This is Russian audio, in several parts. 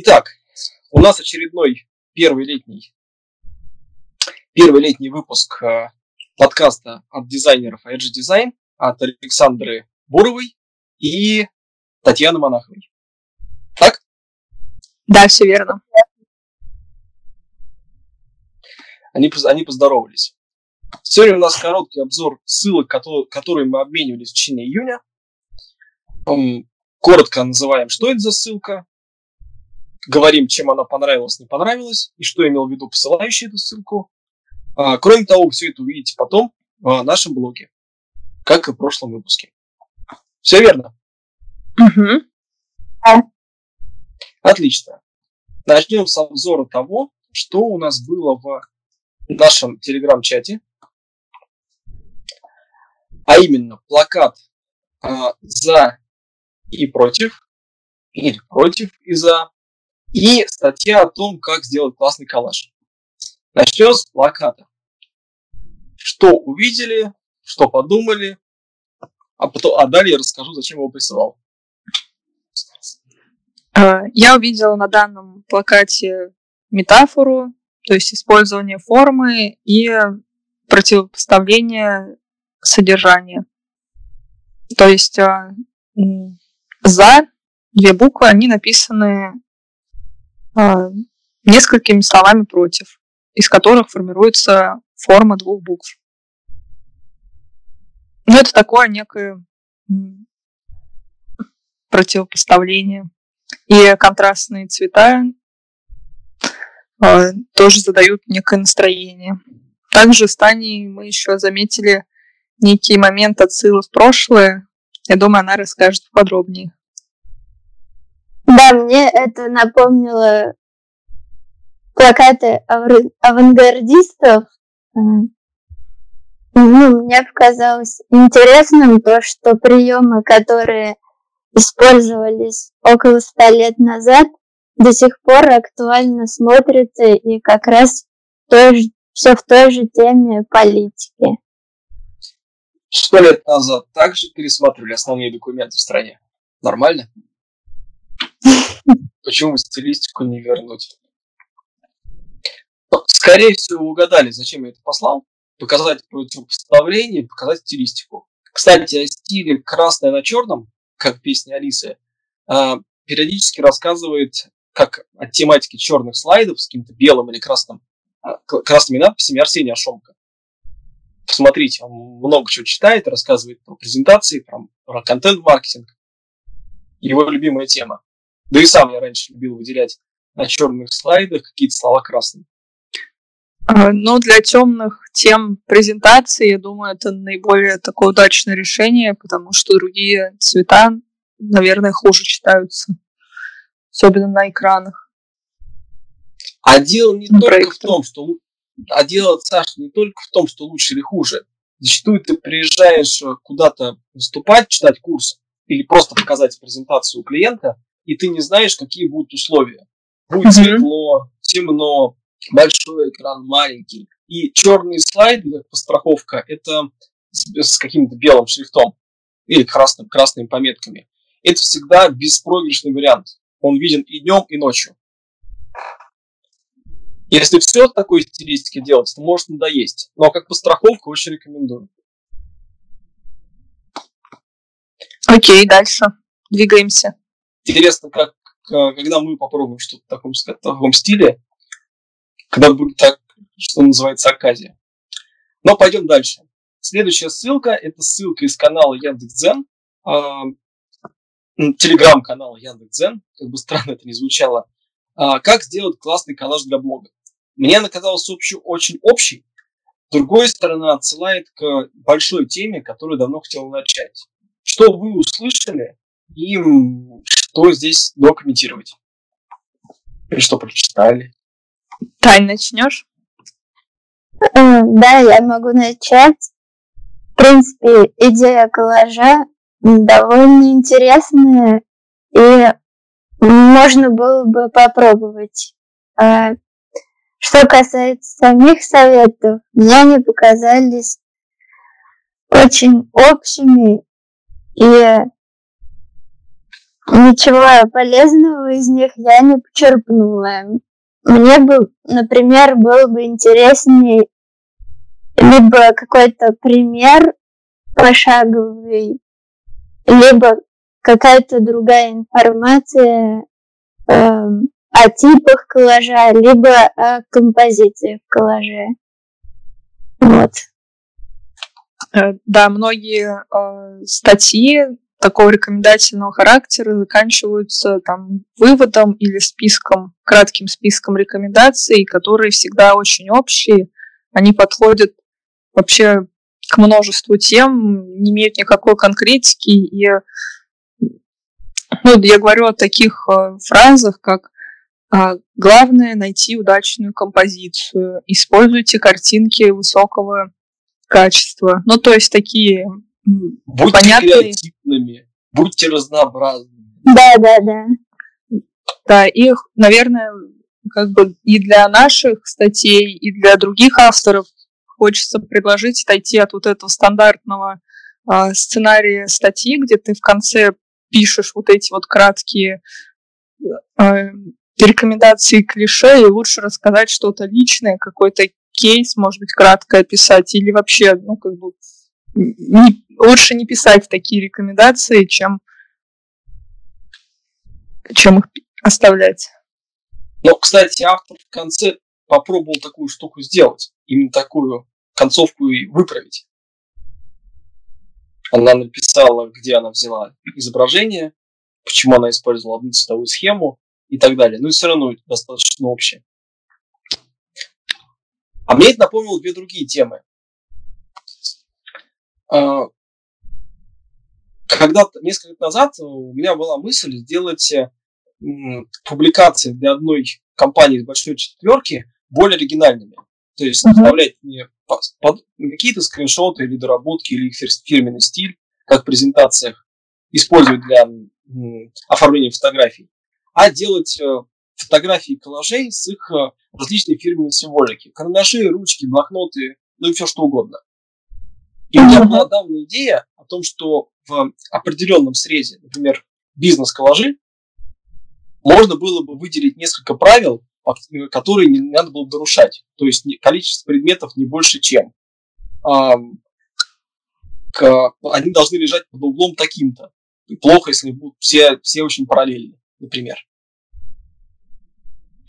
итак, у нас очередной первый летний, первый летний выпуск э, подкаста от дизайнеров Edge Design от Александры Буровой и Татьяны Монаховой. Так? Да, все верно. Они, они поздоровались. Сегодня у нас короткий обзор ссылок, которые мы обменивались в течение июня. Коротко называем, что это за ссылка, говорим, чем она понравилась, не понравилась, и что имел в виду посылающий эту ссылку. А, кроме того, все это увидите потом в нашем блоге, как и в прошлом выпуске. Все верно? Угу. Отлично. Начнем с обзора того, что у нас было в нашем телеграм-чате. А именно плакат а, за и против, или против и за, и статья о том, как сделать классный коллаж. Начнем с плаката. Что увидели, что подумали, а, потом, а далее я расскажу, зачем его присылал. А, я увидела на данном плакате метафору, то есть использование формы и противопоставление содержания. То есть а, за две буквы, они написаны несколькими словами против, из которых формируется форма двух букв. Ну, это такое некое противопоставление. И контрастные цвета э, тоже задают некое настроение. Также с Таней мы еще заметили некий момент отсылы в прошлое. Я думаю, она расскажет подробнее. Да, мне это напомнило плакаты авангардистов. Ну, мне показалось интересным то, что приемы, которые использовались около ста лет назад, до сих пор актуально смотрятся и как раз тоже, все в той же теме политики. Сто лет назад также пересматривали основные документы в стране. Нормально? Почему стилистику не вернуть? Скорее всего, угадали, зачем я это послал. Показать противопоставление, показать стилистику. Кстати, о стиле «красное на черном», как песня Алисы, а, периодически рассказывает, как от тематики черных слайдов с каким-то белым или красным, а, красными надписями Арсений Ашомка. Посмотрите, он много чего читает, рассказывает про презентации, про, про контент-маркетинг. Его любимая тема. Да и сам я раньше любил выделять на черных слайдах какие-то слова красными. А, ну, для темных тем презентации, я думаю, это наиболее такое удачное решение, потому что другие цвета, наверное, хуже читаются. Особенно на экранах. А дело не ну, только в том, что... А дело, Саша, не только в том, что лучше или хуже. Зачастую ты приезжаешь куда-то выступать, читать курс или просто показать презентацию клиента, и ты не знаешь, какие будут условия. Будет светло, темно, большой экран, маленький. И черный слайд, как постраховка, это с, с каким-то белым шрифтом или красным, красными пометками. Это всегда беспроигрышный вариант. Он виден и днем, и ночью. Если все в такой стилистике делать, то может надоесть. Но как постраховка очень рекомендую. Окей, дальше. Двигаемся интересно, как, когда мы попробуем что-то в таком, в таком стиле, когда будет так, что называется, оказия. Но пойдем дальше. Следующая ссылка – это ссылка из канала Яндекс.Дзен, телеграм-канала Яндекс.Дзен, как бы странно это ни звучало, а, как сделать классный коллаж для блога. Мне она казалась общий, очень общей, с другой стороны, отсылает к большой теме, которую давно хотел начать. Что вы услышали и что здесь докомментировать? Или что прочитали? Тань, начнешь? Да, я могу начать. В принципе, идея коллажа довольно интересная, и можно было бы попробовать. А, что касается самих советов, мне они показались очень общими и ничего полезного из них я не почерпнула. Мне бы, например, было бы интереснее либо какой-то пример пошаговый, либо какая-то другая информация э, о типах коллажа, либо о композиции в коллаже. Вот. Э, да, многие э, статьи такого рекомендательного характера заканчиваются там выводом или списком, кратким списком рекомендаций, которые всегда очень общие. Они подходят вообще к множеству тем, не имеют никакой конкретики. И ну, я говорю о таких э, фразах, как а, главное найти удачную композицию, используйте картинки высокого качества. Ну, то есть такие Будьте понятные... креативными, будьте разнообразными. Да, да, да. Да, их, наверное, как бы и для наших статей, и для других авторов хочется предложить отойти от вот этого стандартного э, сценария статьи, где ты в конце пишешь вот эти вот краткие э, рекомендации клише, и лучше рассказать что-то личное, какой-то кейс, может быть, кратко описать, или вообще, ну, как бы, не, лучше не писать такие рекомендации, чем, чем их оставлять. Но, кстати, автор в конце попробовал такую штуку сделать, именно такую концовку и выправить. Она написала, где она взяла изображение, почему она использовала одну цветовую схему и так далее. Ну и все равно достаточно общее. А мне это напомнило две другие темы. А, когда-то, несколько лет назад у меня была мысль сделать э, публикации для одной компании из большой четверки более оригинальными. То есть uh-huh. вставлять не какие-то скриншоты или доработки, или их фирменный стиль, как в презентациях, использовать для оформления фотографий, а делать э, фотографии коллажей с их э, различной фирменной символики. Карандаши, ручки, блокноты, ну и все что угодно. И у меня была давно идея о том, что в определенном срезе, например, бизнес-коллажи, можно было бы выделить несколько правил, которые не надо было бы нарушать. То есть количество предметов не больше, чем. Они должны лежать под углом таким-то. И плохо, если будут все, все очень параллельны, например.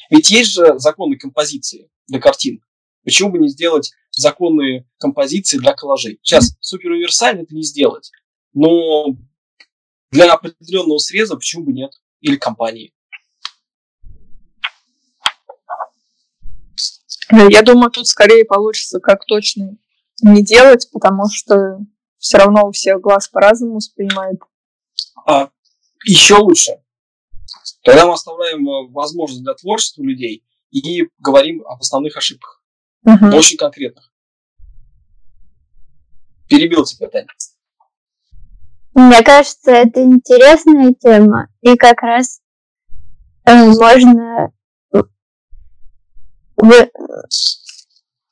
Ведь есть же законы композиции для картин. Почему бы не сделать законные композиции для коллажей? Сейчас супер универсально это не сделать. Но для определенного среза почему бы нет? Или компании. Я думаю, тут скорее получится как точно не делать, потому что все равно у всех глаз по-разному воспринимает. А, еще лучше. Тогда мы оставляем э, возможность для творчества людей и говорим об основных ошибках. Угу. Очень конкретных. Перебил тебя, Таня. Мне кажется, это интересная тема, и как раз э, можно вы,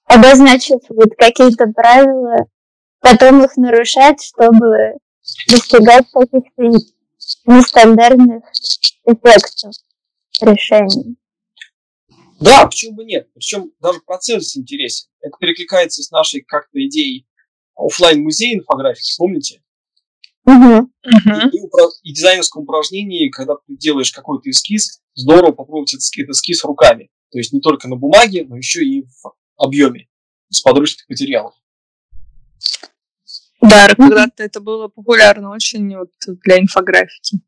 обозначить вот какие-то правила, потом их нарушать, чтобы достигать каких-то нестандартных эффектов решений. Да, почему бы нет? Причем даже процесс интересен. Это перекликается с нашей как-то идеей офлайн музея инфографики, помните? Угу. И, и, и дизайнерском упражнении, когда ты делаешь какой-то эскиз, здорово попробовать этот эскиз руками. То есть не только на бумаге, но еще и в объеме с подручных материалов. Да, когда-то это было популярно очень вот для инфографики.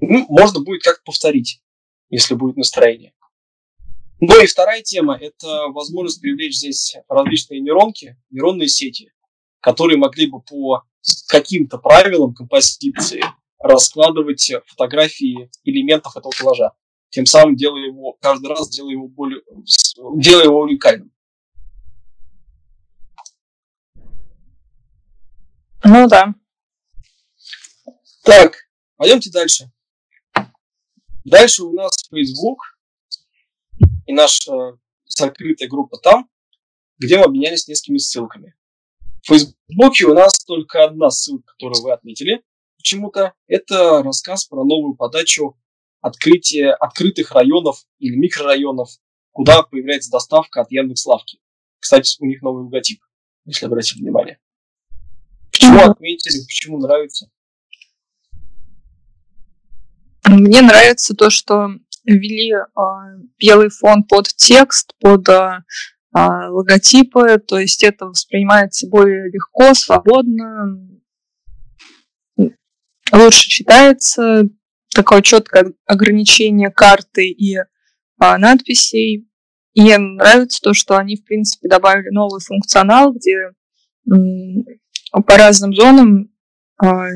Ну, можно будет как-то повторить, если будет настроение. Ну и вторая тема – это возможность привлечь здесь различные нейронки, нейронные сети, которые могли бы по каким-то правилам композиции раскладывать фотографии элементов этого коллажа. Тем самым делая его, каждый раз делая его более, делая его уникальным. Ну да. Так, пойдемте дальше. Дальше у нас Facebook и наша закрытая группа там, где мы обменялись несколькими ссылками. В Фейсбуке у нас только одна ссылка, которую вы отметили. почему-то это рассказ про новую подачу открытия открытых районов или микрорайонов, куда появляется доставка от Яндекс.Лавки. Кстати, у них новый логотип, если обратить внимание. Почему отметили, почему нравится? Мне нравится то, что ввели э, белый фон под текст, под э, логотипы, то есть это воспринимается более легко, свободно, лучше читается, такое четкое ограничение карты и а, надписей. И мне нравится то, что они, в принципе, добавили новый функционал, где м, по разным зонам а,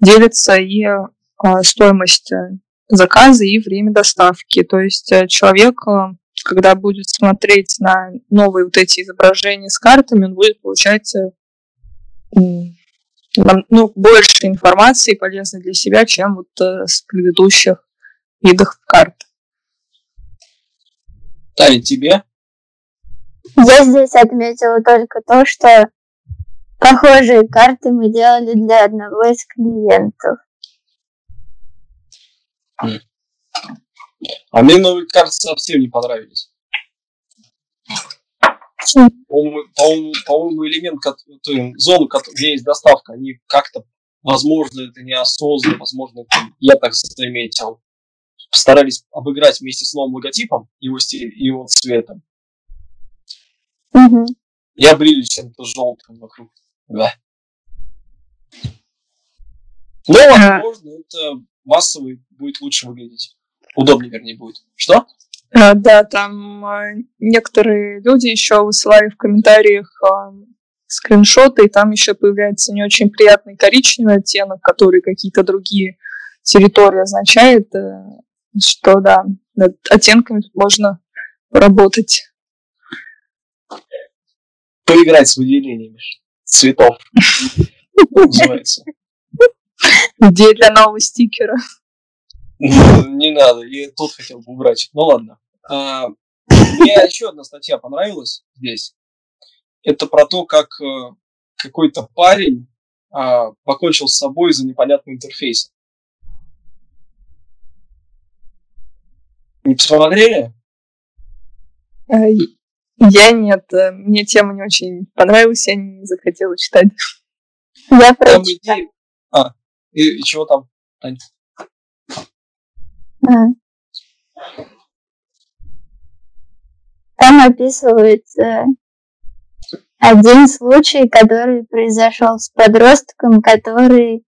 делится и а, стоимость э, заказа и время доставки. То есть э, человек, э, когда будет смотреть на новые вот эти изображения с картами, он будет получать ну, больше информации полезной для себя, чем вот с предыдущих видов карт. Таня, тебе? Я здесь отметила только то, что похожие карты мы делали для одного из клиентов. А мне новые карты совсем не понравились. По-моему, по-моему, элемент, зону, где есть доставка, они как-то, возможно, это неосознанно, возможно, это я так заметил, постарались обыграть вместе с новым логотипом его стиль, его цветом. Угу. И облили чем-то желтым вокруг. Да. Но, возможно, это массовый будет лучше выглядеть. Удобнее, вернее, будет. Что? А, да, там а, некоторые люди еще высылали в комментариях а, скриншоты, и там еще появляется не очень приятный коричневый оттенок, который какие-то другие территории означает, э, что да, над оттенками можно поработать. Поиграть с выделениями цветов. Называется. Идея для нового стикера. Не надо, я тут хотел бы убрать. Ну ладно. А, мне еще одна статья понравилась здесь. Это про то, как э, какой-то парень а, покончил с собой из-за непонятного интерфейса. Не посмотрели? Э, я нет. Э, мне тема не очень понравилась, я не захотела читать. Я прочитала. А, и, и чего там, Ань? Там описывается один случай, который произошел с подростком, который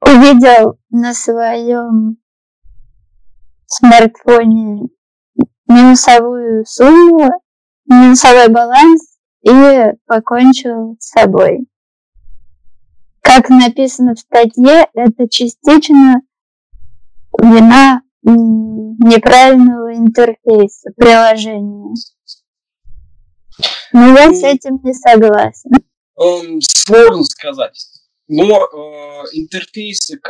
увидел на своем смартфоне минусовую сумму, минусовой баланс и покончил с собой. Как написано в статье, это частично вина неправильного интерфейса приложения. Но я с этим не согласен. Эм, сложно сказать. Но э, интерфейсы,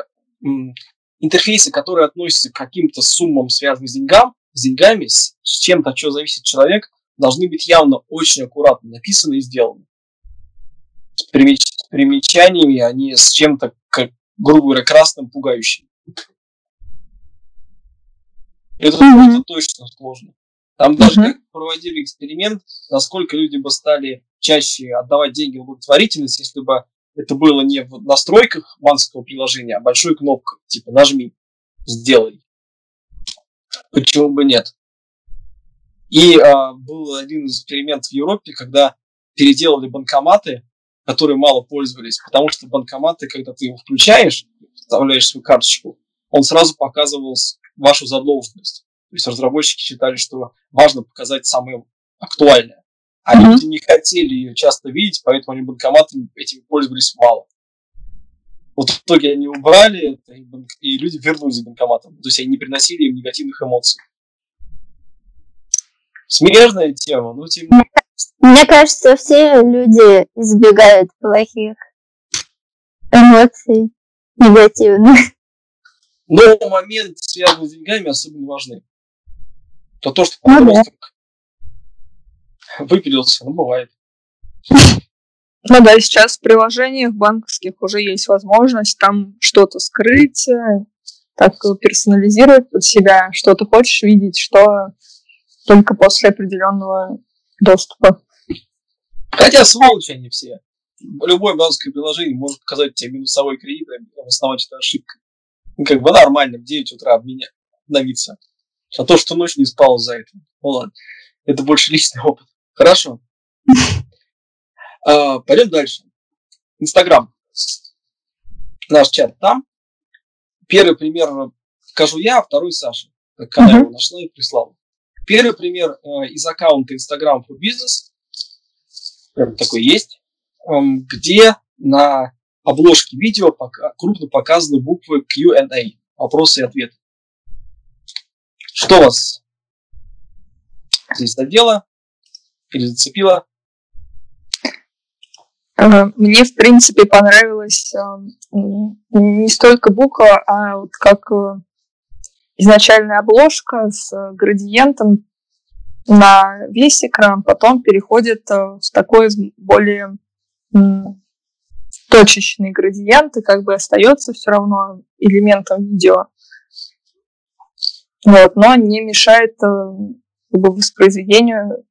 интерфейсы, которые относятся к каким-то суммам, связанным с, деньгам, с деньгами, с, чем-то, от чего зависит человек, должны быть явно очень аккуратно написаны и сделаны. С, примеч, с примечаниями, а не с чем-то, как, грубо говоря, красным, пугающим. Это, mm-hmm. это точно сложно. Там даже mm-hmm. как проводили эксперимент, насколько люди бы стали чаще отдавать деньги в благотворительность, если бы это было не в настройках банковского приложения, а большой кнопкой, типа нажми, сделай. Почему бы нет? И а, был один из экспериментов в Европе, когда переделали банкоматы, которые мало пользовались, потому что банкоматы, когда ты его включаешь, вставляешь свою карточку, он сразу показывал вашу задолженность. То есть разработчики считали, что важно показать самое актуальное. А mm-hmm. люди не хотели ее часто видеть, поэтому они банкоматами этими пользовались мало. Вот в итоге они убрали и люди вернулись к банкоматам. То есть они не приносили им негативных эмоций. Смежная тема, но тем Мне кажется, все люди избегают плохих эмоций негативных. Но момент, связанный с деньгами, особенно важны. То то, что ну, да. выпилился, ну, бывает. Ну да, сейчас в приложениях банковских уже есть возможность там что-то скрыть, э, так персонализировать под себя, что ты хочешь видеть, что только после определенного доступа. Хотя сволочи они все. Любое банковское приложение может показать тебе минусовой кредит, а обосновать это ошибкой. Ну, как бы нормально, в 9 утра обменя... обновиться. А то, что ночь не спал за это. Ну ладно, это больше личный опыт. Хорошо. А, пойдем дальше. Инстаграм. Наш чат там. Первый пример скажу я, а второй Саша. Как она uh-huh. его нашла и прислала. Первый пример э, из аккаунта Instagram for Business. Такой есть. Э, где на обложке видео крупно показаны буквы Q&A. Вопросы и ответы. Что вас здесь задело или зацепило? Мне, в принципе, понравилась не столько буква, а вот как э, изначальная обложка с градиентом на весь экран, потом переходит э, в такой более точечный градиент и как бы остается все равно элементом видео. Вот, но не мешает э, как бы, воспроизведению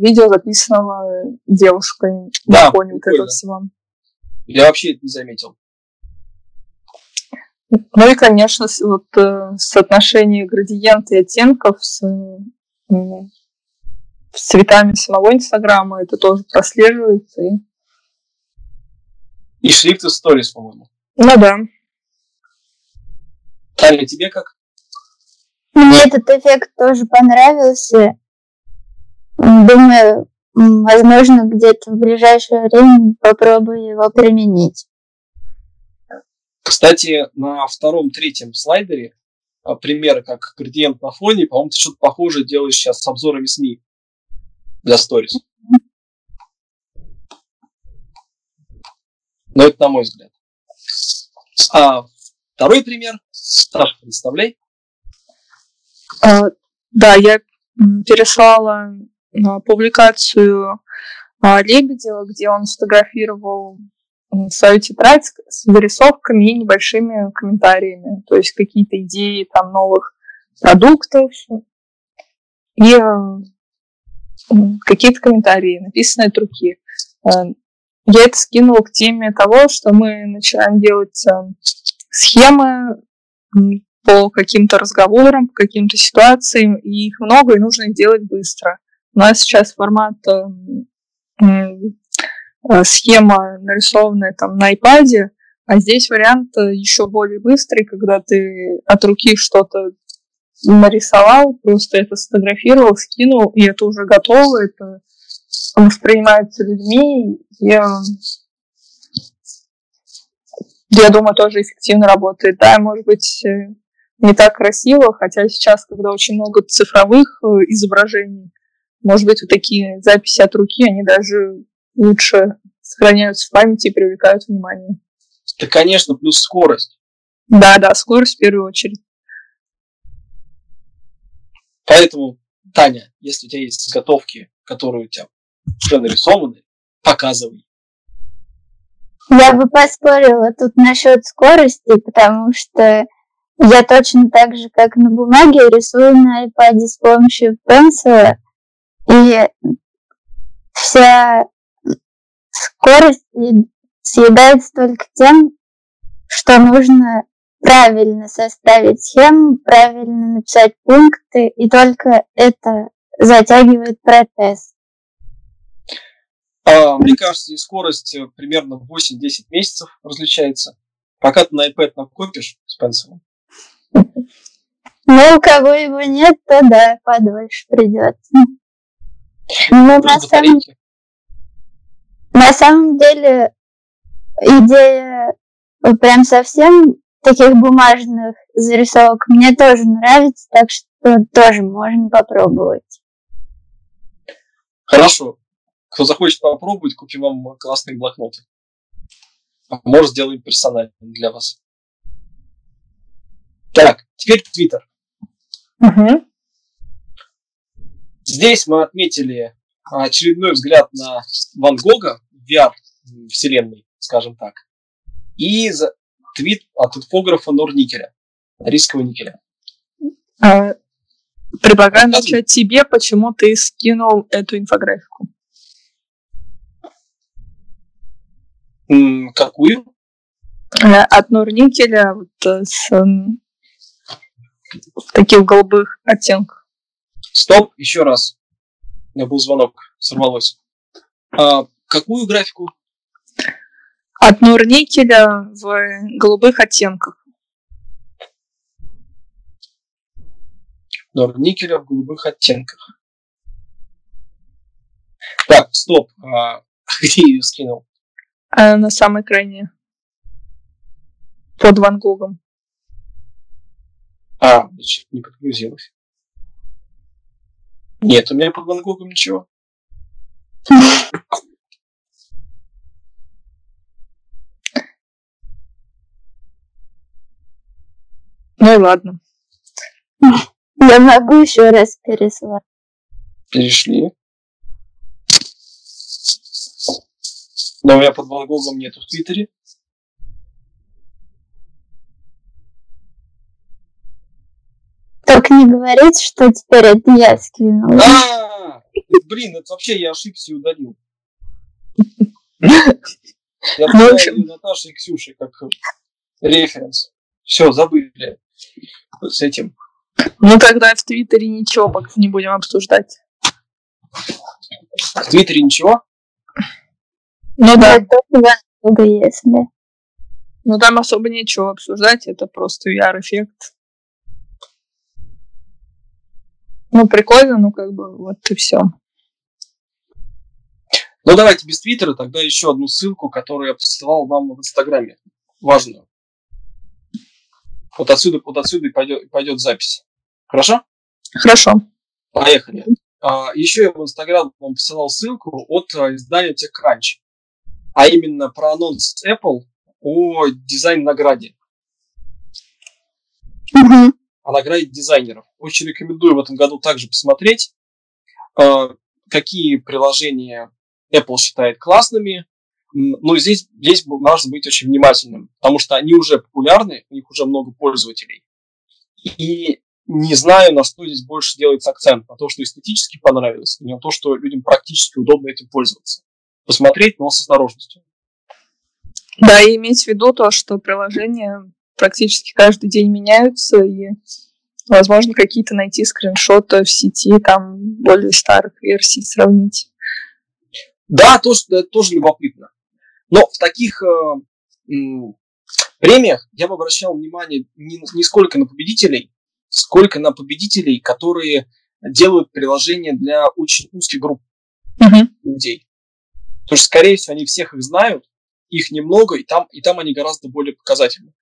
видео, записанного девушкой да, на фоне вот этого всего. Я вообще это не заметил. Ну и, конечно, вот э, соотношение градиента и оттенков с, э, с цветами самого Инстаграма, это тоже прослеживается. И, и шрифты сторис, по-моему. Ну да. Таня, тебе как? Мне этот эффект тоже понравился. Думаю, возможно, где-то в ближайшее время попробую его применить. Кстати, на втором-третьем слайдере а, примеры как градиент на фоне, по-моему, ты что-то похожее делаешь сейчас с обзорами СМИ для сторис. Но это на мой взгляд. А второй пример. Саша, представляй. А, да, я переслала публикацию а, Лебедева, где он сфотографировал свою тетрадь с зарисовками и небольшими комментариями, то есть какие-то идеи там новых продуктов и какие-то комментарии, написанные от руки. Э, я это скинула к теме того, что мы начинаем делать э, схемы по каким-то разговорам, по каким-то ситуациям, и их много, и нужно их делать быстро. У нас сейчас формат э, э, схема нарисованная там на iPad, а здесь вариант э, еще более быстрый, когда ты от руки что-то нарисовал, просто это сфотографировал, скинул, и это уже готово, это воспринимается людьми. Я, я думаю, тоже эффективно работает. Да, может быть, не так красиво, хотя сейчас, когда очень много цифровых изображений, может быть, вот такие записи от руки, они даже лучше сохраняются в памяти и привлекают внимание. Да, конечно, плюс скорость. Да, да, скорость в первую очередь. Поэтому, Таня, если у тебя есть заготовки, которые у тебя уже нарисованы, показывай. Я бы поспорила тут насчет скорости, потому что я точно так же, как на бумаге, рисую на iPad с помощью пенсила, и вся скорость съедается только тем, что нужно правильно составить схему, правильно написать пункты, и только это затягивает процесс. А, мне кажется, и скорость э, примерно 8-10 месяцев различается. Пока ты на iPad накопишь с пенсилом. Ну, у кого его нет, то да, подольше придется. Ну, на самом, на самом деле, идея прям совсем таких бумажных зарисовок мне тоже нравится, так что тоже можно попробовать. Хорошо. Кто захочет попробовать, купим вам классные блокноты. Может, сделаем персонально для вас. Так, теперь Твиттер. Угу. Здесь мы отметили очередной взгляд на Ван Гога в VR-вселенной, скажем так, и за твит от инфографа Норникеля, рискового никеля. А, предлагаю начать тебе, почему ты скинул эту инфографику. М, какую? Э, от Норникеля вот, э, с в таких голубых оттенках. Стоп, еще раз. У меня был звонок, сорвалось. А, какую графику? От Нурникеля в голубых оттенках. Нурникеля в голубых оттенках. Так, стоп. А, где ее скинул? А, на самой крайне. Под Ван Гогом. А, значит, не подгрузилось. Нет, у меня под Ван Гогом ничего. Ну и ладно. Я могу еще раз переслать. Перешли. Но у меня под Ван Гогом нету в Твиттере. Только не говорите, что теперь это я скинул. А, блин, это вообще я ошибся и удалил. Я в общем- поставил Наташи и Ксюши как референс. Все, забыли с этим. Ну тогда в Твиттере ничего пока не будем обсуждать. В Твиттере ничего? Ну да, если. ну там особо нечего обсуждать, это просто VR-эффект. Ну, прикольно, ну как бы вот и все. Ну давайте без Твиттера, тогда еще одну ссылку, которую я посылал вам в Инстаграме. Важную. Вот отсюда, вот отсюда и пойдет, пойдет запись. Хорошо? Хорошо. Поехали. А, еще я в Инстаграм вам посылал ссылку от а, издания TechCrunch. А именно про анонс Apple о дизайн-награде. Мгм. О награде дизайнеров. Очень рекомендую в этом году также посмотреть, э, какие приложения Apple считает классными. Но здесь, здесь нужно быть очень внимательным, потому что они уже популярны, у них уже много пользователей. И не знаю, на что здесь больше делается акцент. На то, что эстетически понравилось, или на то, что людям практически удобно этим пользоваться. Посмотреть, но с осторожностью. Да, и иметь в виду то, что приложения практически каждый день меняются, и, возможно, какие-то найти скриншоты в сети, там, более старых версий сравнить. Да, тоже, тоже любопытно. Но в таких э, премиях я бы обращал внимание не, не сколько на победителей, сколько на победителей, которые делают приложения для очень узких групп Мгм. людей. Потому что, скорее всего, они всех их знают, их немного, и там, и там они гораздо более показательны.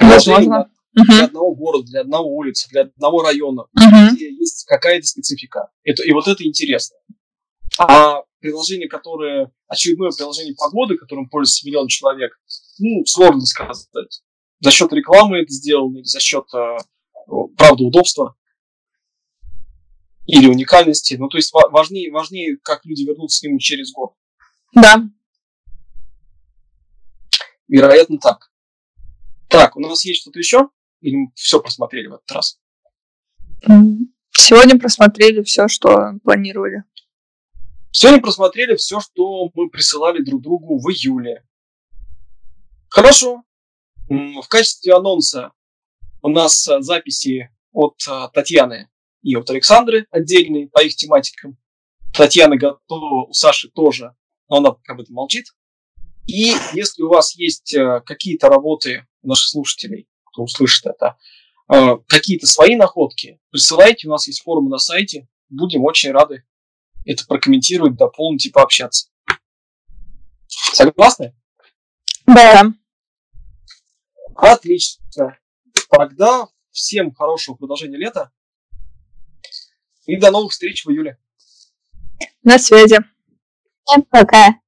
Возможно. для одного города, для одного улицы, для одного района, где есть какая-то специфика. Это, и вот это интересно. А приложение, которое, очередное приложение погоды, которым пользуется миллион человек, ну, сложно сказать. За счет рекламы это сделано, или за счет, э, правда, удобства или уникальности. Ну, то есть ва- важнее, важнее, как люди вернутся к нему через год. Да. Вероятно, так. Так, у нас есть что-то еще? Или мы все просмотрели в этот раз? Сегодня просмотрели все, что планировали. Сегодня просмотрели все, что мы присылали друг другу в июле. Хорошо. В качестве анонса у нас а, записи от а, Татьяны и от Александры отдельные по их тематикам. Татьяна готова, у Саши тоже, но она пока об этом молчит. И если у вас есть а, какие-то работы у наших слушателей, кто услышит это, а, какие-то свои находки, присылайте, у нас есть форумы на сайте, будем очень рады это прокомментировать, дополнить и пообщаться. Согласны? Да. Отлично. Тогда всем хорошего продолжения лета и до новых встреч в июле. На связи. Всем пока.